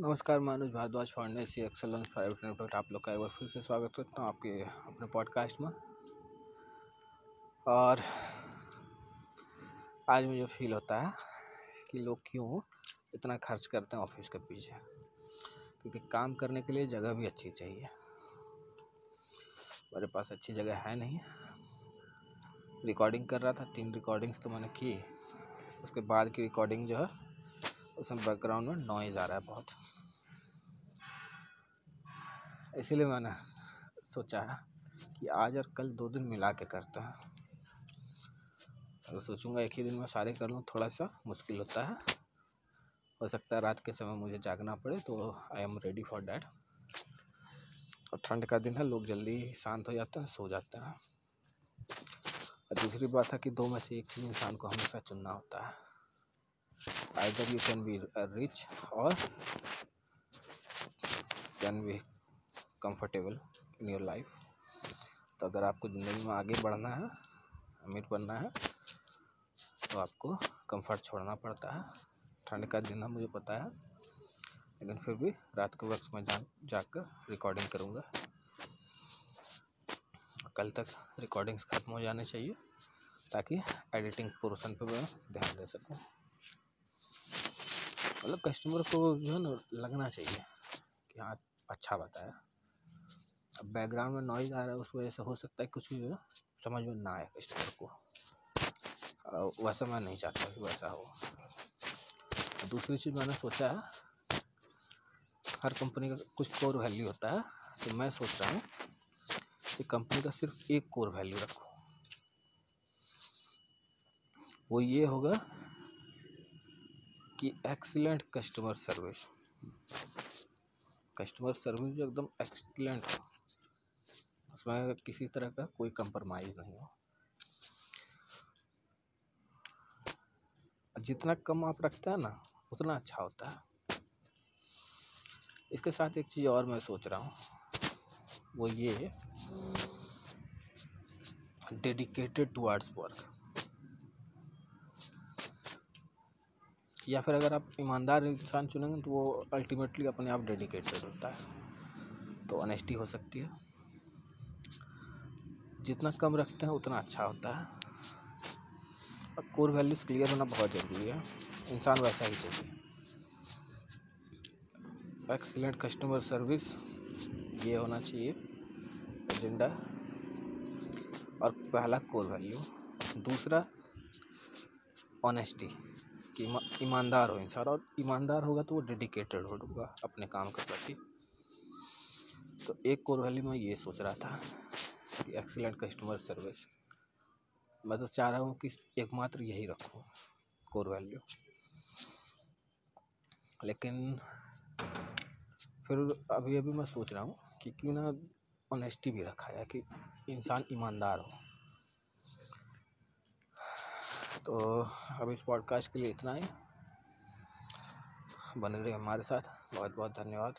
नमस्कार, मैं अनुज भारद्वाज फाउंडेसी एक्सलेंस प्राइवेट लिमिटेड आप लोग का एक बार फिर से स्वागत करता हूँ आपके अपने पॉडकास्ट में। और आज मुझे फील होता है कि लोग क्यों इतना खर्च करते हैं ऑफ़िस के पीछे? क्योंकि काम करने के लिए जगह भी अच्छी चाहिए। मेरे पास अच्छी जगह है नहीं। रिकॉर्डिंग कर रहा था, तीन रिकॉर्डिंग्स तो मैंने की। उसके बाद की रिकॉर्डिंग जो है उसमें बैकग्राउंड में नॉइज़ आ रहा है बहुत। इसीलिए मैंने सोचा है कि आज और कल दो दिन मिला के करते हैं। अगर सोचूँगा एक ही दिन में सारे कर लूँ, थोड़ा सा मुश्किल होता है। हो सकता है रात के समय मुझे जागना पड़े तो I am ready for that और ठंड का दिन है, लोग जल्दी शांत हो जाते हैं, सो जाते हैं। और दूसरी बात है कि दो में से एक चीज़ इंसान को हमेशा चुनना होता है। Either you can be rich or can be comfortable in your life. तो अगर आपको ज़िंदगी में आगे बढ़ना है, अमीर बनना है तो आपको कंफर्ट छोड़ना पड़ता है। ठंड का दिन है, मुझे पता है। लेकिन फिर भी रात के वक्त में जा, जाकर रिकॉर्डिंग करूँगा। कल तक रिकॉर्डिंग्स ख़त्म हो जाने चाहिए, ताकि एडिटिंग पोर्शन पे मैं ध्यान दे सकूँ। मतलब कस्टमर को जो है ना लगना चाहिए कि हाँ अच्छा बताया अब बैकग्राउंड में नॉइज़ आ रहा है उस वजह से हो सकता है कुछ भी है, समझ में ना आए कस्टमर को। वैसा मैं नहीं चाहता कि वैसा हो। दूसरी चीज़ मैंने सोचा है, हर कंपनी का कुछ कोर वैल्यू होता है तो मैं सोच रहा हूँ कि कंपनी का सिर्फ़ एक कोर वैल्यू रखो। वो ये होगा कि excellent customer service customer service जो एकदम एक्सीलेंट हो। उसमें किसी तरह का कोई कंप्रोमाइज़ नहीं हो। जितना कम आप रखते हैं ना, उतना अच्छा होता है। इसके साथ एक चीज़ और मैं सोच रहा हूँ। वो ये डेडिकेटेड टुवर्ड्स वर्क या फिर अगर आप ईमानदार इंसान चुनेंगे तो वो अल्टीमेटली अपने आप डेडिकेटेड होता है। तो ऑनेस्टी हो सकती है। जितना कम रखते हैं, उतना अच्छा होता है। और कोर वैल्यूज़ क्लियर होना बहुत ज़रूरी है। इंसान वैसा ही चाहिए। एक्सीलेंट कस्टमर सर्विस ये होना चाहिए। एजेंडा और पहला कोर वैल्यू दूसरा ऑनेस्टी कि ईमानदार हो इंसान, और ईमानदार होगा तो वो डेडिकेटेड होगा अपने काम के प्रति। तो एक कोर वैल्यू में ये सोच रहा था कि एक्सीलेंट कस्टमर सर्विस मैं तो चाह रहा हूँ कि एकमात्र यही रखूँ कोर वैल्यू लेकिन फिर अभी अभी मैं सोच रहा हूँ कि क्यों ना ऑनेस्टी भी रखा जाए कि इंसान ईमानदार हो। तो अब इस पॉडकास्ट के लिए इतना ही। बने रहे हमारे साथ। बहुत बहुत धन्यवाद।